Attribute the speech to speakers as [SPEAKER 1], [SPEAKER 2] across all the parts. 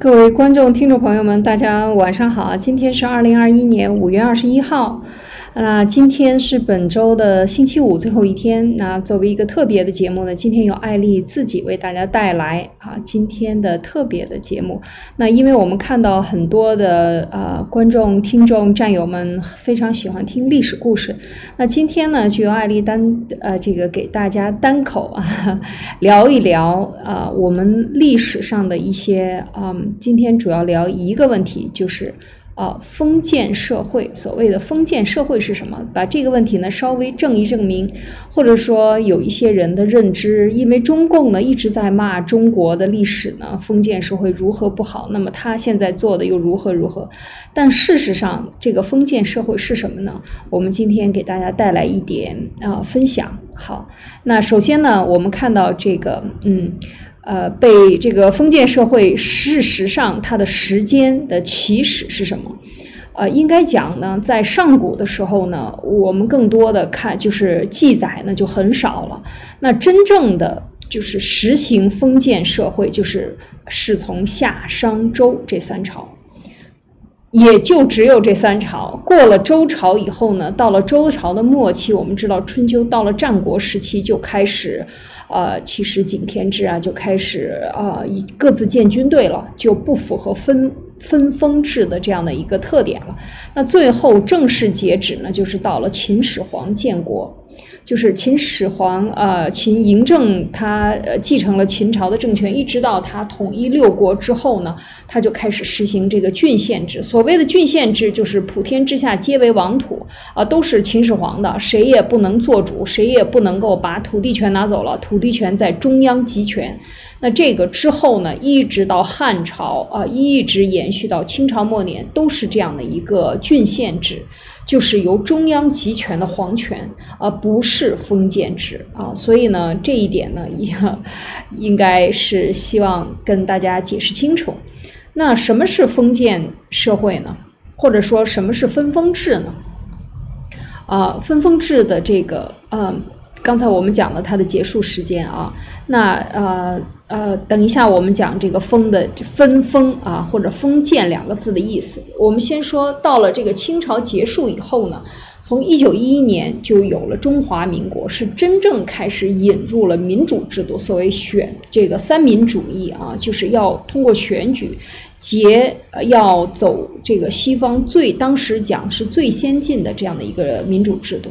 [SPEAKER 1] 各位观众、听众朋友们，大家晚上好！今天是二零二一年五月二十一号。那今天是本周的星期五最后一天。那作为一个特别的节目呢，今天由艾丽自己为大家带来啊今天的特别的节目。那因为我们看到很多的呃观众、听众、战友们非常喜欢听历史故事，那今天呢就由艾丽单呃这个给大家单口啊 聊一聊啊我们历史上的一些嗯，今天主要聊一个问题就是。啊，封建社会，所谓的封建社会是什么？把这个问题呢稍微证一证明，或者说有一些人的认知，因为中共呢一直在骂中国的历史呢，封建社会如何不好，那么他现在做的又如何如何？但事实上，这个封建社会是什么呢？我们今天给大家带来一点啊分享。好，那首先呢，我们看到这个，嗯。呃，被这个封建社会，事实上它的时间的起始是什么？呃，应该讲呢，在上古的时候呢，我们更多的看就是记载呢就很少了。那真正的就是实行封建社会，就是是从夏商周这三朝，也就只有这三朝。过了周朝以后呢，到了周朝的末期，我们知道春秋到了战国时期就开始。呃，其实景天制啊就开始啊，各自建军队了，就不符合分分封制的这样的一个特点了。那最后正式截止呢，就是到了秦始皇建国。就是秦始皇，呃，秦嬴政他呃继承了秦朝的政权，一直到他统一六国之后呢，他就开始实行这个郡县制。所谓的郡县制，就是普天之下皆为王土，啊，都是秦始皇的，谁也不能做主，谁也不能够把土地权拿走了，土地权在中央集权。那这个之后呢，一直到汉朝，啊，一直延续到清朝末年，都是这样的一个郡县制。就是由中央集权的皇权，而不是是封建制啊，所以呢，这一点呢，也应该是希望跟大家解释清楚。那什么是封建社会呢？或者说什么是分封制呢？啊，分封制的这个，嗯。刚才我们讲了它的结束时间啊，那呃呃，等一下我们讲这个“封”的“分封”啊，或者“封建”两个字的意思。我们先说到了这个清朝结束以后呢，从一九一一年就有了中华民国，是真正开始引入了民主制度，所谓选这个三民主义啊，就是要通过选举结呃，要走这个西方最当时讲是最先进的这样的一个民主制度。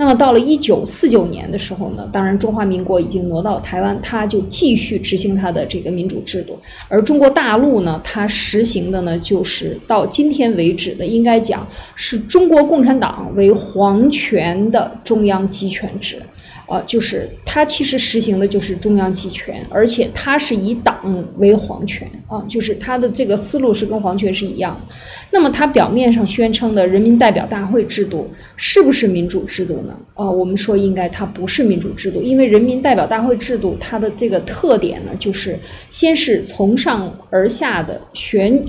[SPEAKER 1] 那么到了一九四九年的时候呢，当然中华民国已经挪到台湾，它就继续执行它的这个民主制度，而中国大陆呢，它实行的呢就是到今天为止的，应该讲是中国共产党为皇权的中央集权制。呃，就是它其实实行的就是中央集权，而且它是以党为皇权啊，就是它的这个思路是跟皇权是一样。那么它表面上宣称的人民代表大会制度是不是民主制度呢？啊，我们说应该它不是民主制度，因为人民代表大会制度它的这个特点呢，就是先是从上而下的选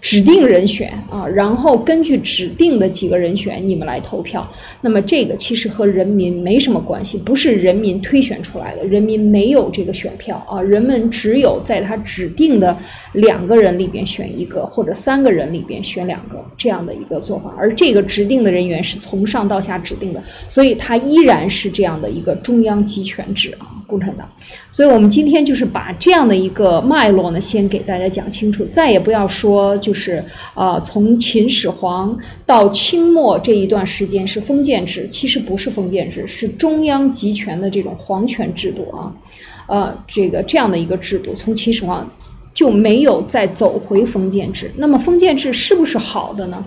[SPEAKER 1] 指定人选啊，然后根据指定的几个人选你们来投票，那么这个其实和人民没什么关系。不是人民推选出来的，人民没有这个选票啊，人们只有在他指定的两个人里边选一个，或者三个人里边选两个这样的一个做法，而这个指定的人员是从上到下指定的，所以他依然是这样的一个中央集权制啊，共产党。所以我们今天就是把这样的一个脉络呢，先给大家讲清楚，再也不要说就是啊，从秦始皇到清末这一段时间是封建制，其实不是封建制，是中央。集权的这种皇权制度啊，呃，这个这样的一个制度，从秦始皇就没有再走回封建制。那么封建制是不是好的呢？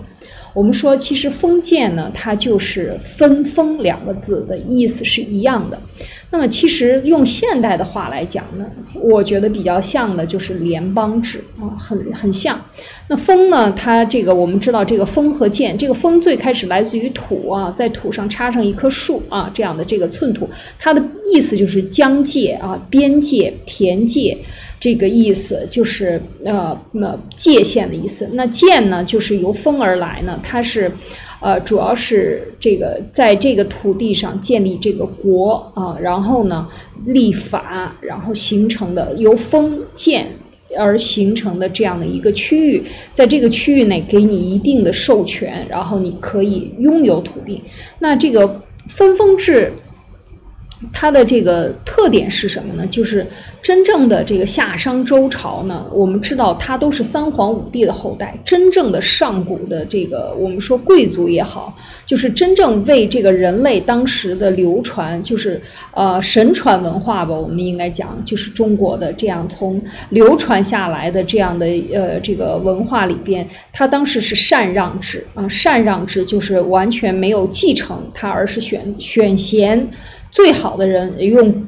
[SPEAKER 1] 我们说，其实封建呢，它就是分封两个字的意思是一样的。那么，其实用现代的话来讲呢，我觉得比较像的就是联邦制啊，很很像。那封呢，它这个我们知道，这个封和建，这个封最开始来自于土啊，在土上插上一棵树啊，这样的这个寸土，它的意思就是疆界啊、边界、田界，这个意思就是呃那界限的意思。那建呢，就是由封而来呢，它是。呃，主要是这个在这个土地上建立这个国啊，然后呢立法，然后形成的由封建而形成的这样的一个区域，在这个区域内给你一定的授权，然后你可以拥有土地。那这个分封制。它的这个特点是什么呢？就是真正的这个夏商周朝呢，我们知道它都是三皇五帝的后代，真正的上古的这个我们说贵族也好，就是真正为这个人类当时的流传，就是呃神传文化吧，我们应该讲，就是中国的这样从流传下来的这样的呃这个文化里边，它当时是禅让制啊，禅让制就是完全没有继承它，而是选选贤。最好的人用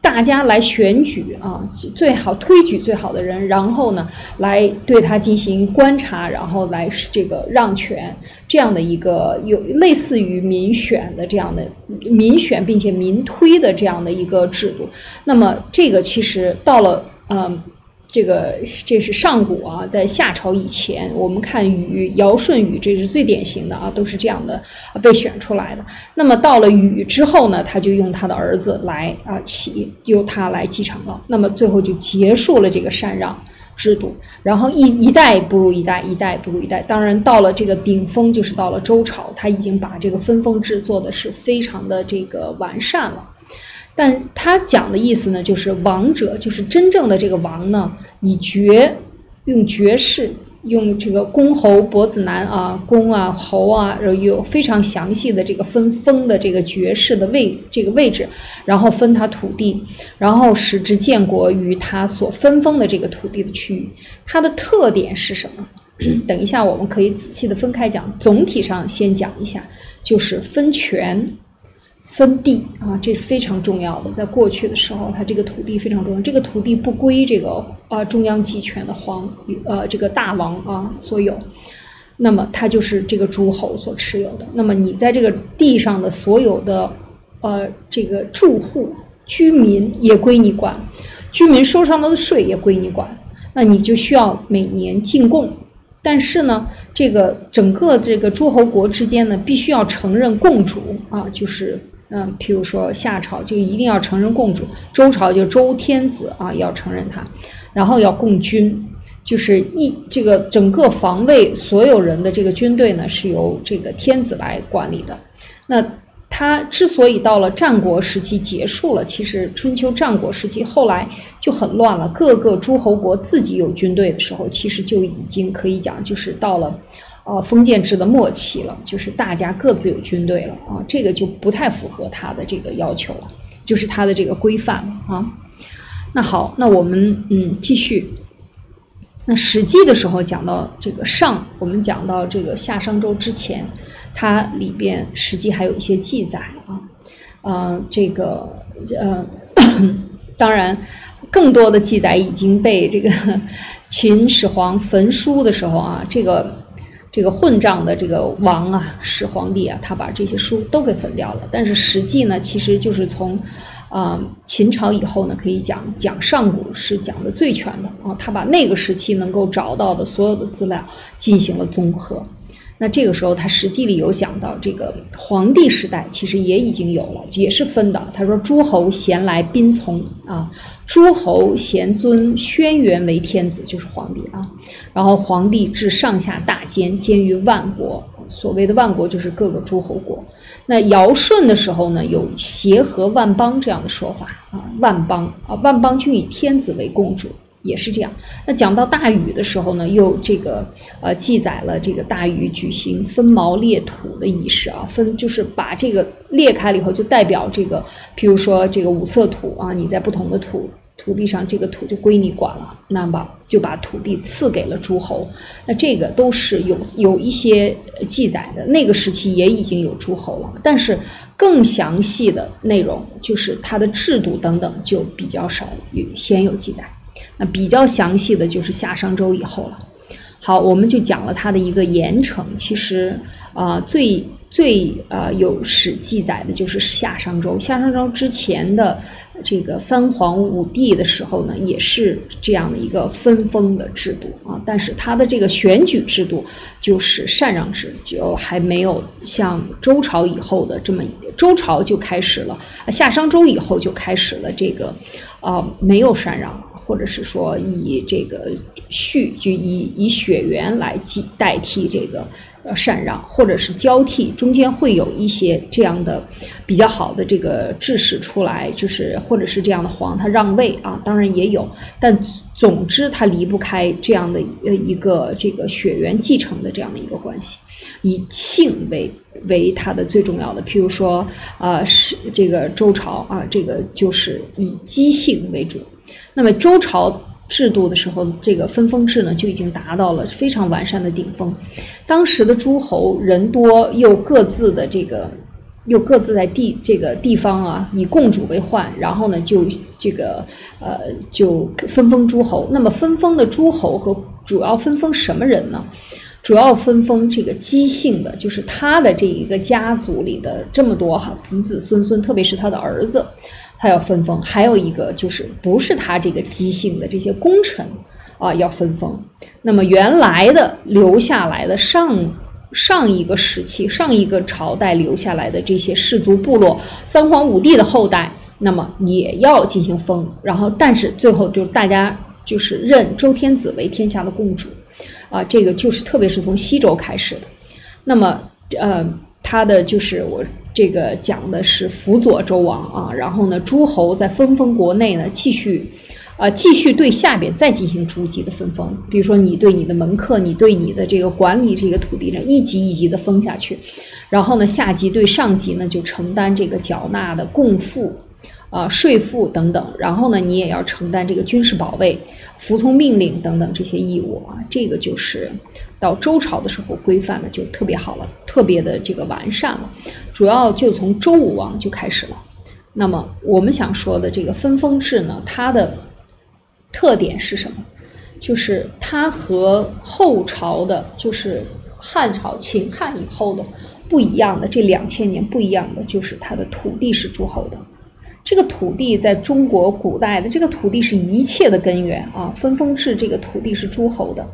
[SPEAKER 1] 大家来选举啊，最好推举最好的人，然后呢，来对他进行观察，然后来这个让权，这样的一个有类似于民选的这样的民选并且民推的这样的一个制度。那么这个其实到了嗯。这个这是上古啊，在夏朝以前，我们看禹、尧舜禹，这是最典型的啊，都是这样的被选出来的。那么到了禹之后呢，他就用他的儿子来啊起，由他来继承了。那么最后就结束了这个禅让制度，然后一一代不如一代，一代不如一代。当然到了这个顶峰，就是到了周朝，他已经把这个分封制做的是非常的这个完善了。但他讲的意思呢，就是王者，就是真正的这个王呢，以爵用爵士，用这个公侯伯子男啊，公啊侯啊，然后有非常详细的这个分封的这个爵士的位这个位置，然后分他土地，然后使之建国于他所分封的这个土地的区域。它的特点是什么？等一下我们可以仔细的分开讲，总体上先讲一下，就是分权。分地啊，这是非常重要的。在过去的时候，它这个土地非常重要。这个土地不归这个啊中央集权的皇呃这个大王啊所有，那么它就是这个诸侯所持有的。那么你在这个地上的所有的呃这个住户居民也归你管，居民收上来的税也归你管。那你就需要每年进贡，但是呢，这个整个这个诸侯国之间呢，必须要承认共主啊，就是。嗯，譬如说夏朝就一定要承认共主，周朝就周天子啊要承认他，然后要共军，就是一这个整个防卫所有人的这个军队呢是由这个天子来管理的。那他之所以到了战国时期结束了，其实春秋战国时期后来就很乱了，各个诸侯国自己有军队的时候，其实就已经可以讲就是到了。呃，封建制的末期了，就是大家各自有军队了啊，这个就不太符合他的这个要求了，就是他的这个规范了啊。那好，那我们嗯继续。那《史记》的时候讲到这个上，我们讲到这个夏商周之前，它里边《史记》还有一些记载啊，呃，这个呃，当然更多的记载已经被这个 秦始皇焚书的时候啊，这个。这个混账的这个王啊，始皇帝啊，他把这些书都给焚掉了。但是实际呢，其实就是从，啊秦朝以后呢，可以讲讲上古是讲的最全的啊。他把那个时期能够找到的所有的资料进行了综合。那这个时候，他实际里有讲到这个皇帝时代，其实也已经有了，也是分的。他说诸侯贤来宾从啊，诸侯贤尊轩辕为天子，就是皇帝啊。然后皇帝治上下大兼，兼于万国。所谓的万国就是各个诸侯国。那尧舜的时候呢，有协和万邦这样的说法啊，万邦啊，万邦均以天子为共主。也是这样。那讲到大禹的时候呢，又这个呃记载了这个大禹举行分毛裂土的仪式啊，分就是把这个裂开了以后，就代表这个，譬如说这个五色土啊，你在不同的土土地上，这个土就归你管了，那么就把土地赐给了诸侯。那这个都是有有一些记载的，那个时期也已经有诸侯了，但是更详细的内容，就是它的制度等等就比较少有先有记载。那比较详细的就是夏商周以后了。好，我们就讲了它的一个严惩。其实啊，最最呃有史记载的就是夏商周。夏商周之前的这个三皇五帝的时候呢，也是这样的一个分封的制度啊。但是它的这个选举制度就是禅让制，就还没有像周朝以后的这么，周朝就开始了，夏商周以后就开始了这个，呃，没有禅让。或者是说以这个序，就以以血缘来替代替这个呃禅让，或者是交替，中间会有一些这样的比较好的这个制使出来，就是或者是这样的皇他让位啊，当然也有，但总之他离不开这样的呃一个这个血缘继承的这样的一个关系，以姓为。为它的最重要的，譬如说，呃，是这个周朝啊，这个就是以姬姓为主。那么周朝制度的时候，这个分封制呢就已经达到了非常完善的顶峰。当时的诸侯人多，又各自的这个，又各自在地这个地方啊，以共主为患，然后呢就这个呃就分封诸侯。那么分封的诸侯和主要分封什么人呢？主要分封这个姬姓的，就是他的这一个家族里的这么多哈子子孙孙，特别是他的儿子，他要分封。还有一个就是不是他这个姬姓的这些功臣啊，要分封。那么原来的留下来的上上一个时期、上一个朝代留下来的这些氏族部落三皇五帝的后代，那么也要进行封。然后，但是最后就是大家就是认周天子为天下的共主。啊，这个就是特别是从西周开始的，那么呃，他的就是我这个讲的是辅佐周王啊，然后呢，诸侯在分封国内呢，继续，呃，继续对下边再进行逐级的分封，比如说你对你的门客，你对你的这个管理这个土地上一级一级的封下去，然后呢，下级对上级呢就承担这个缴纳的贡赋。啊，税赋等等，然后呢，你也要承担这个军事保卫、服从命令等等这些义务啊。这个就是到周朝的时候规范的就特别好了，特别的这个完善了。主要就从周武王就开始了。那么我们想说的这个分封制呢，它的特点是什么？就是它和后朝的，就是汉朝、秦汉以后的不一样的，这两千年不一样的，就是它的土地是诸侯的。这个土地在中国古代的这个土地是一切的根源啊！分封制这个土地是诸侯的，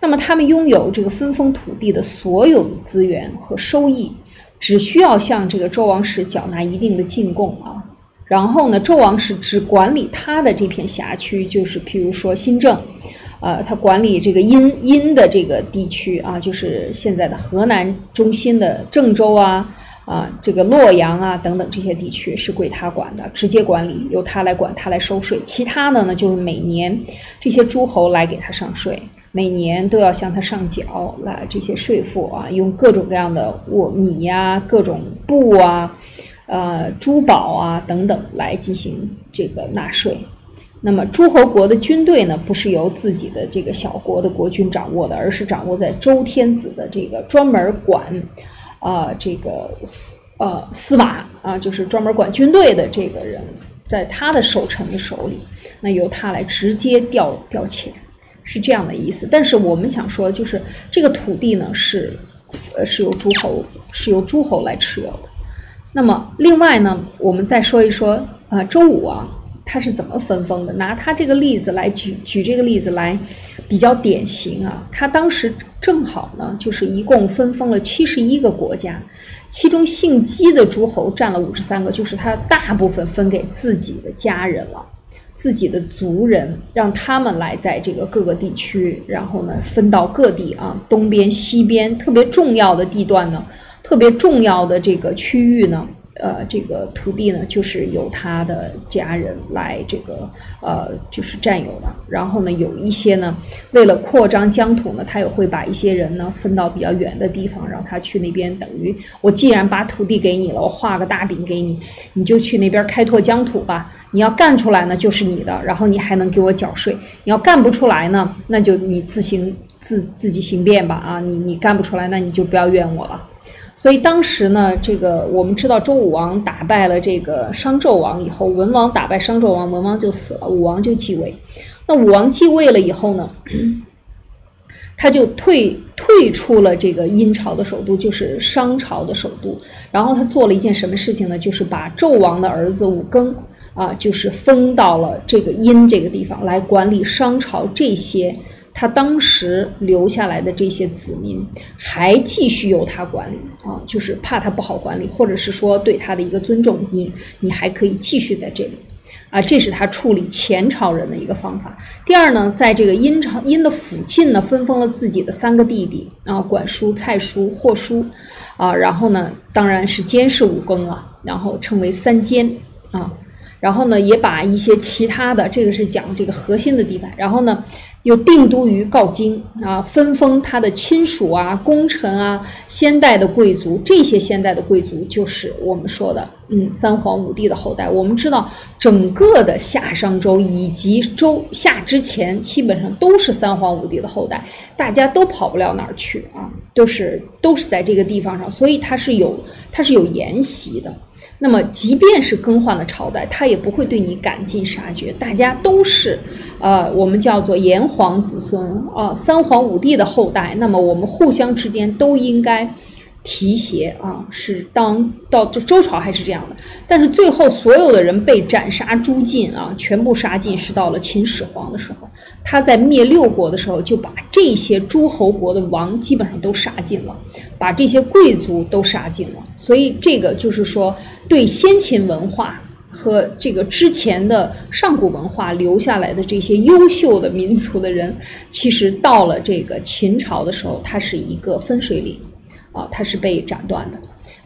[SPEAKER 1] 那么他们拥有这个分封土地的所有的资源和收益，只需要向这个周王室缴纳一定的进贡啊。然后呢，周王室只管理他的这片辖区，就是譬如说新郑，呃，他管理这个殷殷的这个地区啊，就是现在的河南中心的郑州啊。啊，这个洛阳啊等等这些地区是归他管的，直接管理，由他来管，他来收税。其他的呢，就是每年这些诸侯来给他上税，每年都要向他上缴来这些税赋啊，用各种各样的物米呀、各种布啊、呃珠宝啊等等来进行这个纳税。那么诸侯国的军队呢，不是由自己的这个小国的国君掌握的，而是掌握在周天子的这个专门管。啊，这个司呃司马啊，就是专门管军队的这个人，在他的守臣的手里，那由他来直接调调遣，是这样的意思。但是我们想说，就是这个土地呢，是呃是由诸侯是由诸侯来持有的。那么另外呢，我们再说一说啊，周武王他是怎么分封的？拿他这个例子来举举这个例子来。比较典型啊，他当时正好呢，就是一共分封了七十一个国家，其中姓姬的诸侯占了五十三个，就是他大部分分给自己的家人了，自己的族人，让他们来在这个各个地区，然后呢分到各地啊，东边、西边特别重要的地段呢，特别重要的这个区域呢。呃，这个土地呢，就是由他的家人来这个呃，就是占有的。然后呢，有一些呢，为了扩张疆土呢，他也会把一些人呢分到比较远的地方，让他去那边。等于我既然把土地给你了，我画个大饼给你，你就去那边开拓疆土吧。你要干出来呢，就是你的，然后你还能给我缴税。你要干不出来呢，那就你自行自自己行便吧。啊，你你干不出来，那你就不要怨我了。所以当时呢，这个我们知道周武王打败了这个商纣王以后，文王打败商纣王，文王就死了，武王就继位。那武王继位了以后呢，他就退退出了这个殷朝的首都，就是商朝的首都。然后他做了一件什么事情呢？就是把纣王的儿子武庚啊，就是封到了这个殷这个地方来管理商朝这些。他当时留下来的这些子民还继续由他管理啊，就是怕他不好管理，或者是说对他的一个尊重，你你还可以继续在这里。啊，这是他处理前朝人的一个方法。第二呢，在这个殷朝殷的附近呢，分封了自己的三个弟弟啊，管叔、蔡叔、霍叔啊，然后呢，当然是监视五更啊，然后称为三监啊，然后呢，也把一些其他的，这个是讲这个核心的地方，然后呢。又定都于镐京啊，分封他的亲属啊、功臣啊、先代的贵族，这些先代的贵族就是我们说的，嗯，三皇五帝的后代。我们知道，整个的夏商周以及周夏之前，基本上都是三皇五帝的后代，大家都跑不了哪儿去啊，都是都是在这个地方上，所以它是有它是有沿袭的。那么，即便是更换了朝代，他也不会对你赶尽杀绝。大家都是，呃，我们叫做炎黄子孙啊，三皇五帝的后代。那么，我们互相之间都应该。提携啊，是当到就周朝还是这样的，但是最后所有的人被斩杀诛尽啊，全部杀尽是到了秦始皇的时候，他在灭六国的时候就把这些诸侯国的王基本上都杀尽了，把这些贵族都杀尽了，所以这个就是说对先秦文化和这个之前的上古文化留下来的这些优秀的民族的人，其实到了这个秦朝的时候，它是一个分水岭。啊，它是被斩断的。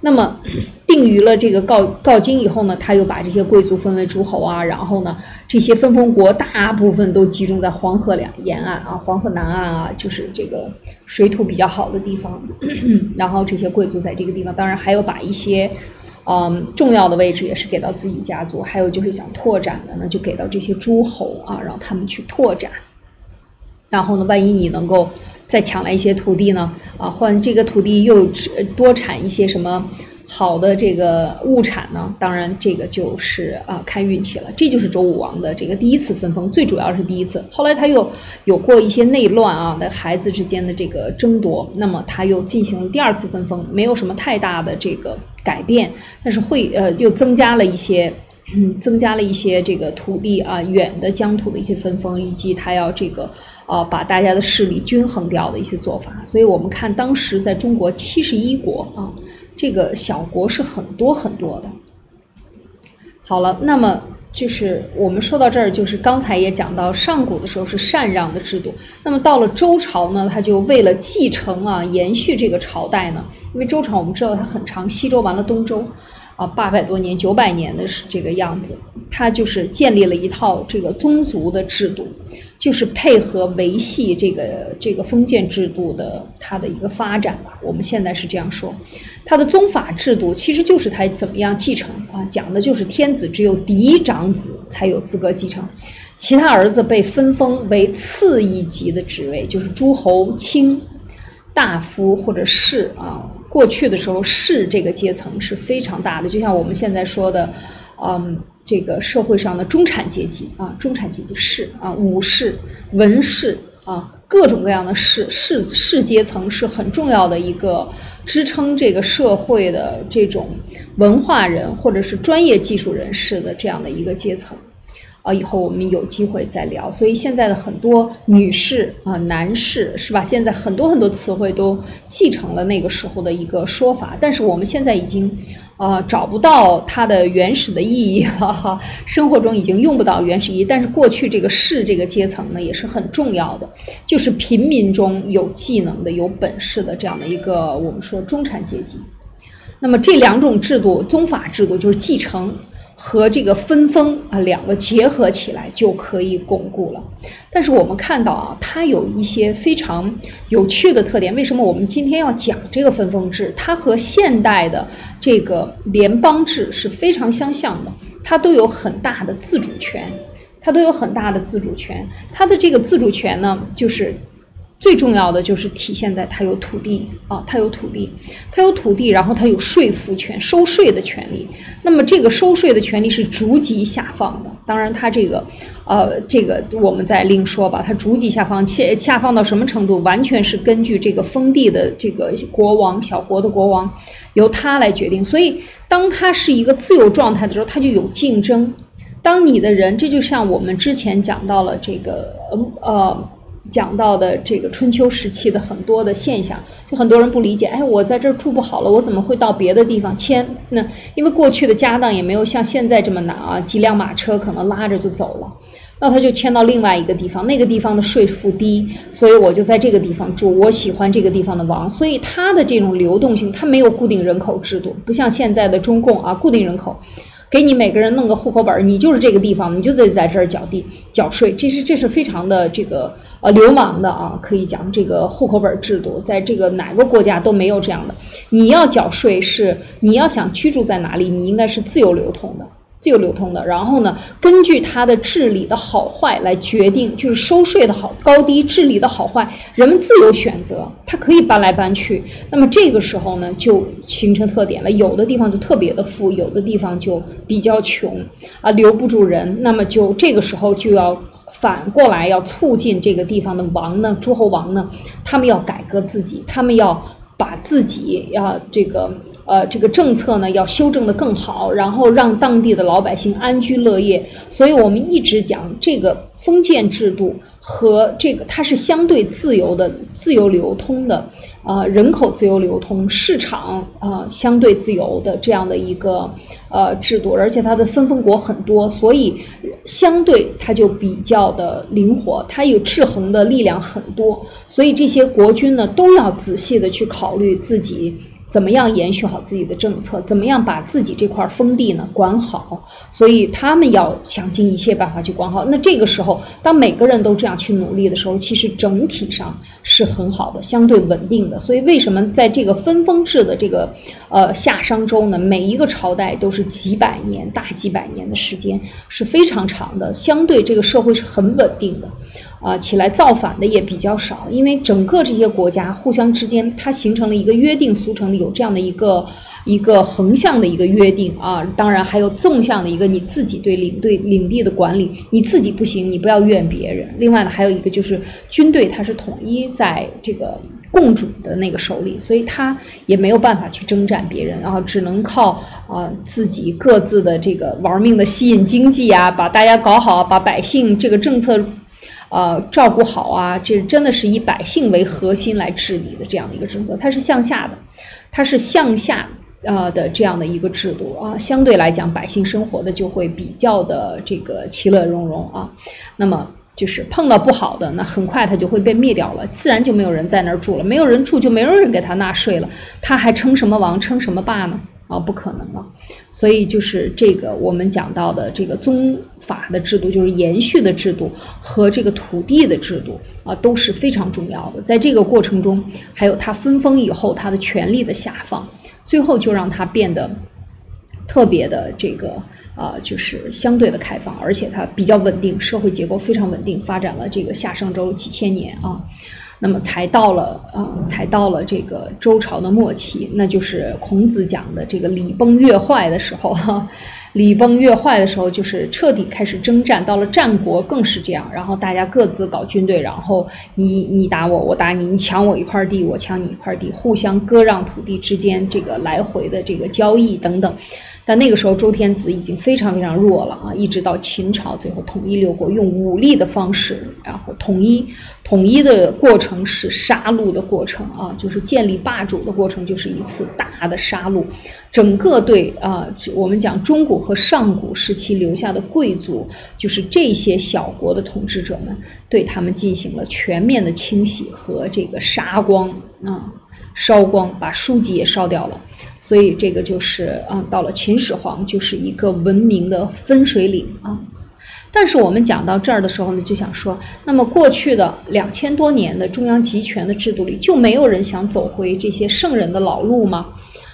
[SPEAKER 1] 那么 定于了这个镐镐京以后呢，他又把这些贵族分为诸侯啊，然后呢，这些分封国大部分都集中在黄河两沿岸啊，黄河南岸啊，就是这个水土比较好的地方。然后这些贵族在这个地方，当然还有把一些嗯重要的位置也是给到自己家族，还有就是想拓展的呢，就给到这些诸侯啊，让他们去拓展。然后呢，万一你能够再抢来一些土地呢？啊，换这个土地又多产一些什么好的这个物产呢？当然，这个就是啊看运气了。这就是周武王的这个第一次分封，最主要是第一次。后来他又有过一些内乱啊，的孩子之间的这个争夺，那么他又进行了第二次分封，没有什么太大的这个改变，但是会呃又增加了一些。嗯，增加了一些这个土地啊，远的疆土的一些分封，以及他要这个呃把大家的势力均衡掉的一些做法。所以我们看当时在中国七十一国啊，这个小国是很多很多的。好了，那么就是我们说到这儿，就是刚才也讲到上古的时候是禅让的制度，那么到了周朝呢，他就为了继承啊，延续这个朝代呢，因为周朝我们知道它很长，西周完了东周。啊，八百多年、九百年的是这个样子，他就是建立了一套这个宗族的制度，就是配合维系这个这个封建制度的它的一个发展吧。我们现在是这样说，他的宗法制度其实就是他怎么样继承啊，讲的就是天子只有嫡长子才有资格继承，其他儿子被分封为次一级的职位，就是诸侯、卿、大夫或者士啊。过去的时候，士这个阶层是非常大的，就像我们现在说的，嗯，这个社会上的中产阶级啊，中产阶级士啊，武士、文士啊，各种各样的士士士阶层是很重要的一个支撑这个社会的这种文化人或者是专业技术人士的这样的一个阶层。啊，以后我们有机会再聊。所以现在的很多女士啊、男士是吧？现在很多很多词汇都继承了那个时候的一个说法，但是我们现在已经，呃，找不到它的原始的意义 了哈。生活中已经用不到原始意义，但是过去这个士这个阶层呢也是很重要的，就是平民中有技能的、有本事的这样的一个我们说中产阶级。那么这两种制度，宗法制度就是继承。和这个分封啊，两个结合起来就可以巩固了。但是我们看到啊，它有一些非常有趣的特点。为什么我们今天要讲这个分封制？它和现代的这个联邦制是非常相像的。它都有很大的自主权，它都有很大的自主权。它的这个自主权呢，就是。最重要的就是体现在它有土地啊，它有土地，它有土地，然后它有税赋权、收税的权利。那么这个收税的权利是逐级下放的。当然，它这个，呃，这个我们再另说吧。它逐级下放，下下放到什么程度，完全是根据这个封地的这个国王、小国的国王，由他来决定。所以，当它是一个自由状态的时候，它就有竞争。当你的人，这就像我们之前讲到了这个，呃。讲到的这个春秋时期的很多的现象，就很多人不理解，哎，我在这儿住不好了，我怎么会到别的地方迁？那因为过去的家当也没有像现在这么难啊，几辆马车可能拉着就走了。那他就迁到另外一个地方，那个地方的税负低，所以我就在这个地方住。我喜欢这个地方的王，所以它的这种流动性，它没有固定人口制度，不像现在的中共啊，固定人口，给你每个人弄个户口本，你就是这个地方，你就得在这儿缴地缴税。这是这是非常的这个呃流氓的啊，可以讲这个户口本制度，在这个哪个国家都没有这样的。你要缴税是你要想居住在哪里，你应该是自由流通的。自由流通的，然后呢，根据它的治理的好坏来决定，就是收税的好高低、治理的好坏，人们自由选择，它可以搬来搬去。那么这个时候呢，就形成特点了，有的地方就特别的富，有的地方就比较穷啊，留不住人。那么就这个时候就要反过来要促进这个地方的王呢，诸侯王呢，他们要改革自己，他们要把自己要这个。呃，这个政策呢要修正的更好，然后让当地的老百姓安居乐业。所以我们一直讲这个封建制度和这个它是相对自由的、自由流通的，呃，人口自由流通、市场啊相对自由的这样的一个呃制度，而且它的分封国很多，所以相对它就比较的灵活，它有制衡的力量很多，所以这些国君呢都要仔细的去考虑自己。怎么样延续好自己的政策？怎么样把自己这块封地呢管好？所以他们要想尽一切办法去管好。那这个时候，当每个人都这样去努力的时候，其实整体上是很好的，相对稳定的。所以为什么在这个分封制的这个呃夏商周呢？每一个朝代都是几百年、大几百年的时间是非常长的，相对这个社会是很稳定的。啊，起来造反的也比较少，因为整个这些国家互相之间，它形成了一个约定俗成的，有这样的一个一个横向的一个约定啊。当然还有纵向的一个你自己对领队领地的管理，你自己不行，你不要怨别人。另外呢，还有一个就是军队，它是统一在这个共主的那个手里，所以他也没有办法去征战别人，啊只能靠啊自己各自的这个玩命的吸引经济啊，把大家搞好，把百姓这个政策。呃，照顾好啊，这真的是以百姓为核心来治理的这样的一个政策，它是向下的，它是向下呃的这样的一个制度啊，相对来讲，百姓生活的就会比较的这个其乐融融啊。那么就是碰到不好的，那很快它就会被灭掉了，自然就没有人在那儿住了，没有人住就没有人给他纳税了，他还称什么王，称什么霸呢？啊，不可能了，所以就是这个我们讲到的这个宗法的制度，就是延续的制度和这个土地的制度啊，都是非常重要的。在这个过程中，还有他分封以后他的权力的下放，最后就让他变得特别的这个啊，就是相对的开放，而且它比较稳定，社会结构非常稳定，发展了这个夏商周几千年啊。那么才到了啊，才到了这个周朝的末期，那就是孔子讲的这个礼崩乐坏的时候。哈，礼崩乐坏的时候，就是彻底开始征战。到了战国更是这样，然后大家各自搞军队，然后你你打我，我打你，你抢我一块地，我抢你一块地，互相割让土地之间这个来回的这个交易等等。但那个时候，周天子已经非常非常弱了啊！一直到秦朝最后统一六国，用武力的方式，然后统一统一的过程是杀戮的过程啊，就是建立霸主的过程，就是一次大的杀戮。整个对啊，我们讲中古和上古时期留下的贵族，就是这些小国的统治者们，对他们进行了全面的清洗和这个杀光啊，烧光，把书籍也烧掉了。所以这个就是啊，到了秦始皇就是一个文明的分水岭啊。但是我们讲到这儿的时候呢，就想说，那么过去的两千多年的中央集权的制度里，就没有人想走回这些圣人的老路吗？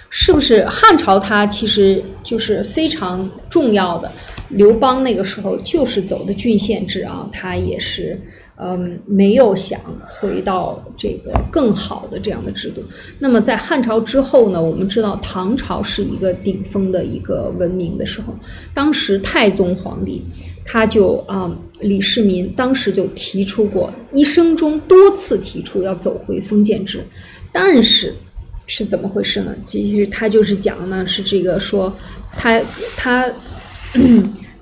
[SPEAKER 1] 是不是汉朝它其实就是非常重要的？刘邦那个时候就是走的郡县制啊，他也是。嗯，没有想回到这个更好的这样的制度。那么在汉朝之后呢？我们知道唐朝是一个顶峰的一个文明的时候。当时太宗皇帝他就啊，李世民当时就提出过，一生中多次提出要走回封建制，但是是怎么回事呢？其实他就是讲呢，是这个说他他。他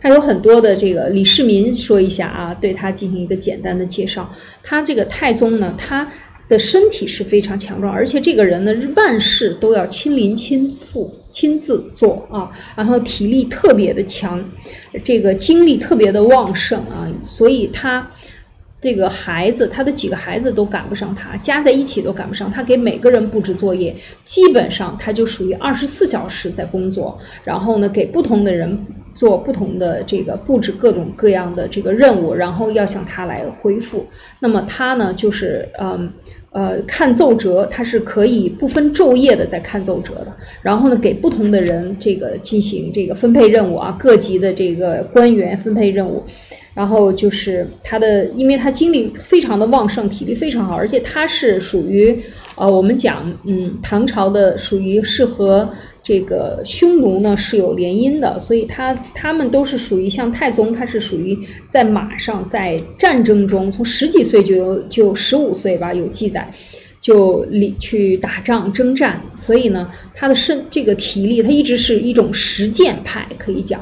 [SPEAKER 1] 有很多的这个李世民说一下啊，对他进行一个简单的介绍。他这个太宗呢，他的身体是非常强壮，而且这个人呢，万事都要亲临亲赴、亲自做啊，然后体力特别的强，这个精力特别的旺盛啊，所以他。这个孩子，他的几个孩子都赶不上他，加在一起都赶不上他。给每个人布置作业，基本上他就属于二十四小时在工作。然后呢，给不同的人做不同的这个布置各种各样的这个任务，然后要向他来回复。那么他呢，就是嗯呃看奏折，他是可以不分昼夜的在看奏折的。然后呢，给不同的人这个进行这个分配任务啊，各级的这个官员分配任务。然后就是他的，因为他精力非常的旺盛，体力非常好，而且他是属于，呃，我们讲，嗯，唐朝的属于适合这个匈奴呢是有联姻的，所以他他们都是属于像太宗，他是属于在马上在战争中，从十几岁就有就十五岁吧有记载，就里去打仗征战，所以呢，他的身这个体力，他一直是一种实践派，可以讲。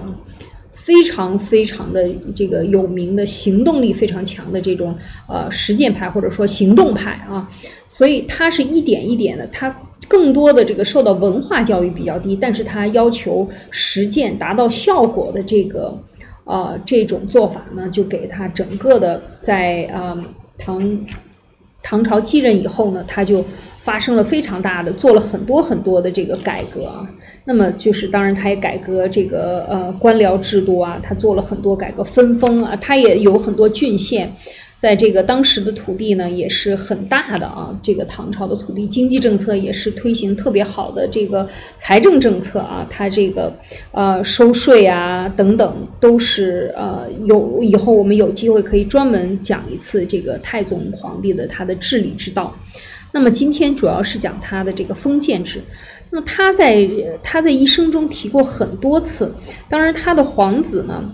[SPEAKER 1] 非常非常的这个有名的行动力非常强的这种呃实践派或者说行动派啊，所以他是一点一点的，他更多的这个受到文化教育比较低，但是他要求实践达到效果的这个呃这种做法呢，就给他整个的在呃唐唐朝继任以后呢，他就。发生了非常大的，做了很多很多的这个改革啊。那么就是，当然他也改革这个呃官僚制度啊，他做了很多改革分封啊，他也有很多郡县。在这个当时的土地呢，也是很大的啊。这个唐朝的土地经济政策也是推行特别好的这个财政政策啊。他这个呃收税啊等等，都是呃有以后我们有机会可以专门讲一次这个太宗皇帝的他的治理之道。那么今天主要是讲他的这个封建制。那么他在他在一生中提过很多次，当然他的皇子呢。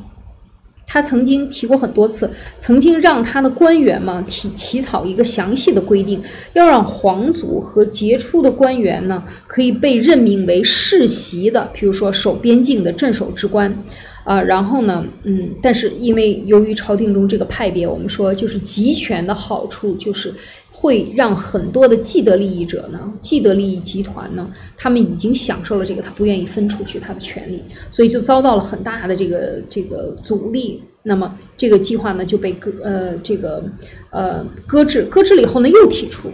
[SPEAKER 1] 他曾经提过很多次，曾经让他的官员嘛提起草一个详细的规定，要让皇族和杰出的官员呢可以被任命为世袭的，比如说守边境的镇守之官，啊，然后呢，嗯，但是因为由于朝廷中这个派别，我们说就是集权的好处就是。会让很多的既得利益者呢，既得利益集团呢，他们已经享受了这个，他不愿意分出去他的权利，所以就遭到了很大的这个这个阻力。那么这个计划呢就被搁呃这个呃搁置，搁置了以后呢又提出，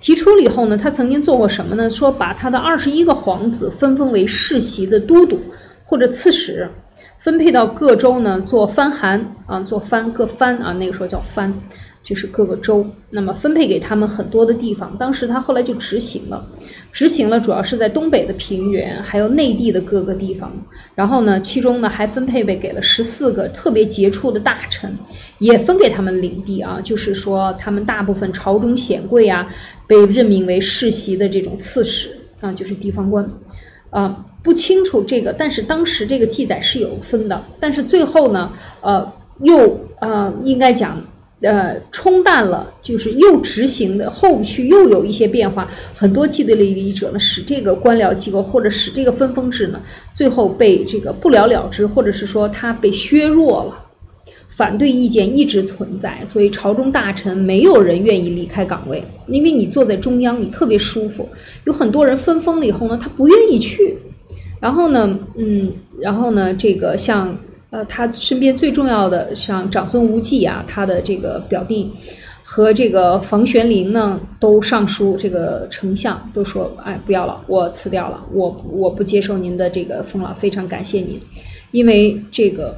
[SPEAKER 1] 提出了以后呢，他曾经做过什么呢？说把他的二十一个皇子分封为世袭的都督或者刺史，分配到各州呢做藩韩啊，做藩各藩啊，那个时候叫藩。就是各个州，那么分配给他们很多的地方。当时他后来就执行了，执行了，主要是在东北的平原，还有内地的各个地方。然后呢，其中呢还分配被给了十四个特别杰出的大臣，也分给他们领地啊。就是说，他们大部分朝中显贵啊，被任命为世袭的这种刺史啊，就是地方官。啊，不清楚这个，但是当时这个记载是有分的。但是最后呢，呃，又呃，应该讲。呃，冲淡了，就是又执行的后续又有一些变化，很多既得利益者呢，使这个官僚机构或者使这个分封制呢，最后被这个不了了之，或者是说它被削弱了，反对意见一直存在，所以朝中大臣没有人愿意离开岗位，因为你坐在中央，你特别舒服，有很多人分封了以后呢，他不愿意去，然后呢，嗯，然后呢，这个像。呃，他身边最重要的像长孙无忌啊，他的这个表弟和这个房玄龄呢，都上书这个丞相，都说，哎，不要了，我辞掉了，我我不接受您的这个封了，非常感谢您，因为这个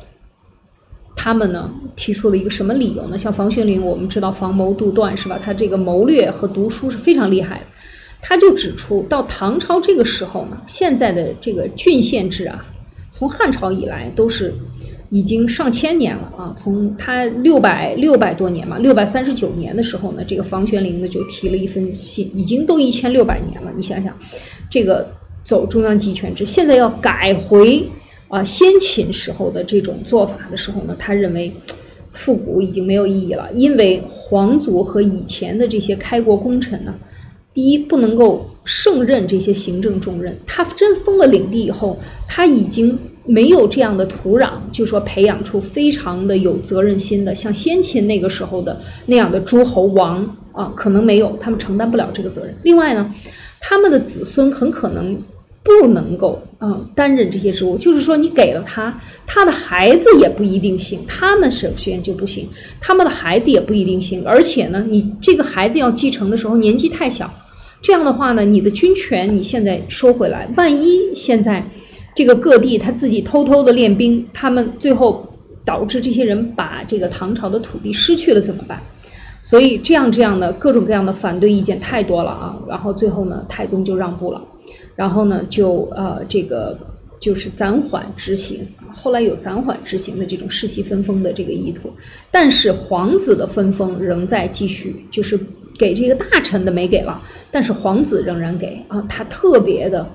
[SPEAKER 1] 他们呢提出了一个什么理由呢？像房玄龄，我们知道防谋杜断是吧？他这个谋略和读书是非常厉害的，他就指出到唐朝这个时候呢，现在的这个郡县制啊。从汉朝以来都是已经上千年了啊！从他六百六百多年嘛，六百三十九年的时候呢，这个房玄龄呢就提了一封信，已经都一千六百年了。你想想，这个走中央集权制，现在要改回啊先秦时候的这种做法的时候呢，他认为复古已经没有意义了，因为皇族和以前的这些开国功臣呢，第一不能够胜任这些行政重任，他真封了领地以后，他已经。没有这样的土壤，就说培养出非常的有责任心的，像先秦那个时候的那样的诸侯王啊，可能没有，他们承担不了这个责任。另外呢，他们的子孙很可能不能够嗯担任这些职务，就是说你给了他，他的孩子也不一定行，他们首先就不行，他们的孩子也不一定行，而且呢，你这个孩子要继承的时候年纪太小，这样的话呢，你的军权你现在收回来，万一现在。这个各地他自己偷偷的练兵，他们最后导致这些人把这个唐朝的土地失去了怎么办？所以这样这样的各种各样的反对意见太多了啊！然后最后呢，太宗就让步了，然后呢就呃这个就是暂缓执行，后来有暂缓执行的这种世袭分封的这个意图，但是皇子的分封仍在继续，就是给这个大臣的没给了，但是皇子仍然给啊，他特别的。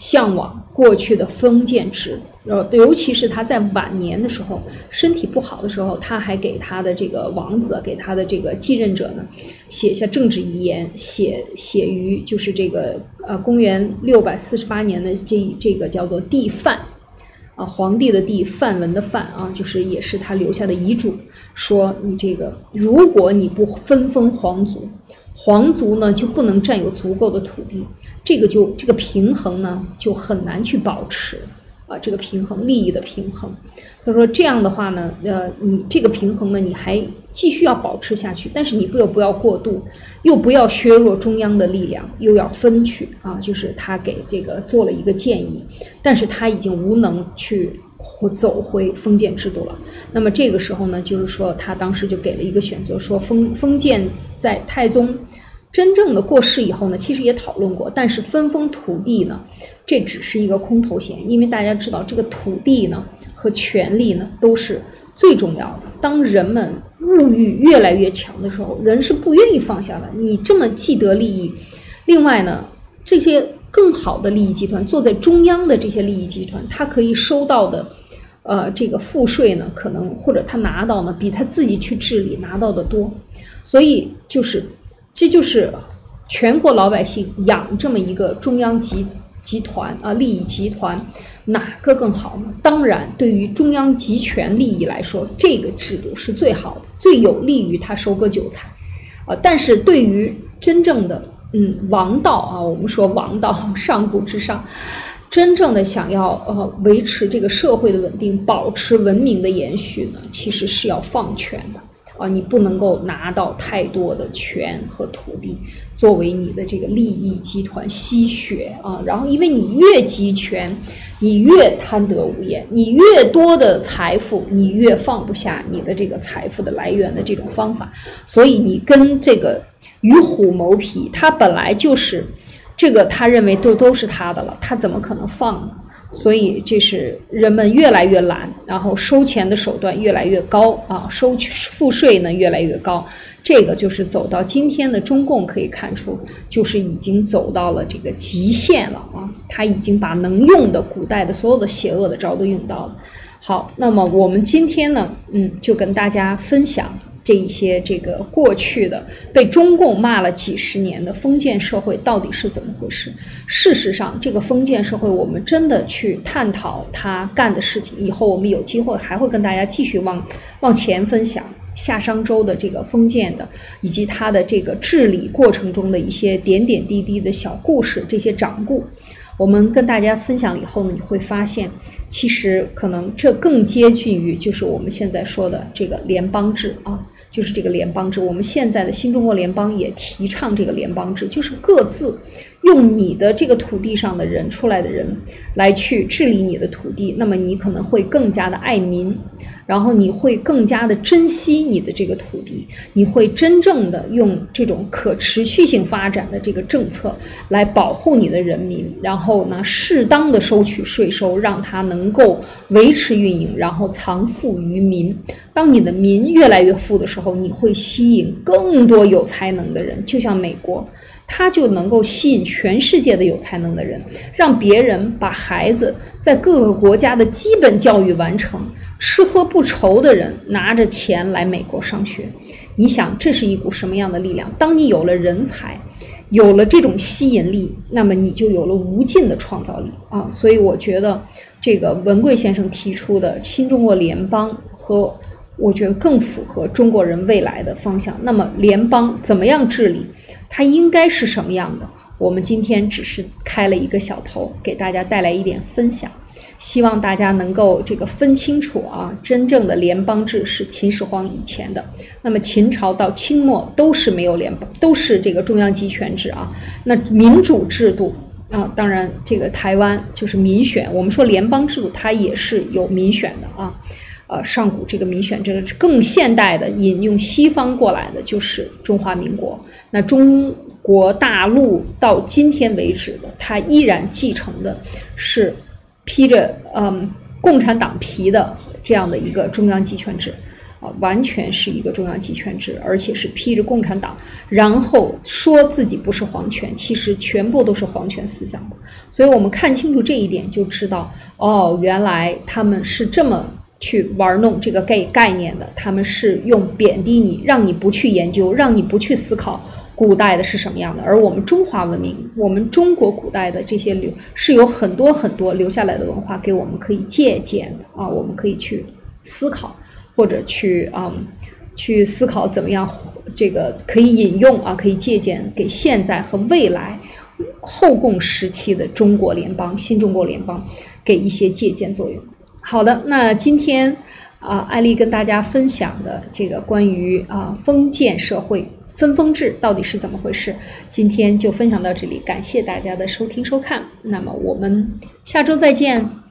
[SPEAKER 1] 向往过去的封建制，呃，尤其是他在晚年的时候，身体不好的时候，他还给他的这个王子，给他的这个继任者呢，写下政治遗言，写写于就是这个呃公元六百四十八年的这这个叫做帝范，啊，皇帝的帝，范文的范啊，就是也是他留下的遗嘱，说你这个如果你不分封皇族。皇族呢就不能占有足够的土地，这个就这个平衡呢就很难去保持啊，这个平衡利益的平衡。他说这样的话呢，呃，你这个平衡呢你还继续要保持下去，但是你不要不要过度，又不要削弱中央的力量，又要分去啊，就是他给这个做了一个建议，但是他已经无能去。或走回封建制度了，那么这个时候呢，就是说他当时就给了一个选择，说封封建在太宗真正的过世以后呢，其实也讨论过，但是分封土地呢，这只是一个空头衔，因为大家知道这个土地呢和权力呢都是最重要的。当人们物欲越来越强的时候，人是不愿意放下的。你这么既得利益，另外呢，这些。更好的利益集团坐在中央的这些利益集团，他可以收到的，呃，这个赋税呢，可能或者他拿到呢，比他自己去治理拿到的多，所以就是，这就是全国老百姓养这么一个中央集集团啊，利益集团哪个更好呢？当然，对于中央集权利益来说，这个制度是最好的，最有利于他收割韭菜，啊，但是对于真正的。嗯，王道啊，我们说王道，上古之上，真正的想要呃维持这个社会的稳定，保持文明的延续呢，其实是要放权的。啊，你不能够拿到太多的权和土地作为你的这个利益集团吸血啊，然后因为你越集权，你越贪得无厌，你越多的财富，你越放不下你的这个财富的来源的这种方法，所以你跟这个。与虎谋皮，他本来就是这个，他认为都都是他的了，他怎么可能放呢？所以这是人们越来越懒，然后收钱的手段越来越高啊，收赋税呢越来越高，这个就是走到今天的中共可以看出，就是已经走到了这个极限了啊，他已经把能用的古代的所有的邪恶的招都用到了。好，那么我们今天呢，嗯，就跟大家分享。这一些这个过去的被中共骂了几十年的封建社会到底是怎么回事？事实上，这个封建社会，我们真的去探讨他干的事情，以后我们有机会还会跟大家继续往往前分享夏商周的这个封建的，以及他的这个治理过程中的一些点点滴滴的小故事，这些掌故。我们跟大家分享了以后呢，你会发现，其实可能这更接近于就是我们现在说的这个联邦制啊，就是这个联邦制。我们现在的新中国联邦也提倡这个联邦制，就是各自。用你的这个土地上的人出来的人来去治理你的土地，那么你可能会更加的爱民，然后你会更加的珍惜你的这个土地，你会真正的用这种可持续性发展的这个政策来保护你的人民，然后呢，适当的收取税收，让它能够维持运营，然后藏富于民。当你的民越来越富的时候，你会吸引更多有才能的人，就像美国。他就能够吸引全世界的有才能的人，让别人把孩子在各个国家的基本教育完成，吃喝不愁的人拿着钱来美国上学。你想，这是一股什么样的力量？当你有了人才，有了这种吸引力，那么你就有了无尽的创造力啊！所以我觉得这个文贵先生提出的新中国联邦和我觉得更符合中国人未来的方向。那么联邦怎么样治理？它应该是什么样的？我们今天只是开了一个小头，给大家带来一点分享。希望大家能够这个分清楚啊，真正的联邦制是秦始皇以前的，那么秦朝到清末都是没有联邦，都是这个中央集权制啊。那民主制度啊，当然这个台湾就是民选，我们说联邦制度它也是有民选的啊。呃，上古这个民选，这个更现代的引用西方过来的就是中华民国。那中国大陆到今天为止的，它依然继承的是。披着嗯共产党皮的这样的一个中央集权制，啊，完全是一个中央集权制，而且是披着共产党，然后说自己不是皇权，其实全部都是皇权思想。所以我们看清楚这一点，就知道哦，原来他们是这么去玩弄这个概概念的，他们是用贬低你，让你不去研究，让你不去思考。古代的是什么样的？而我们中华文明，我们中国古代的这些留是有很多很多留下来的文化，给我们可以借鉴的啊，我们可以去思考，或者去啊，去思考怎么样这个可以引用啊，可以借鉴给现在和未来 后共时期的中国联邦、新中国联邦给一些借鉴作用。好的，那今天啊，艾丽跟大家分享的这个关于啊封建社会。分封制到底是怎么回事？今天就分享到这里，感谢大家的收听收看。那么我们下周再见。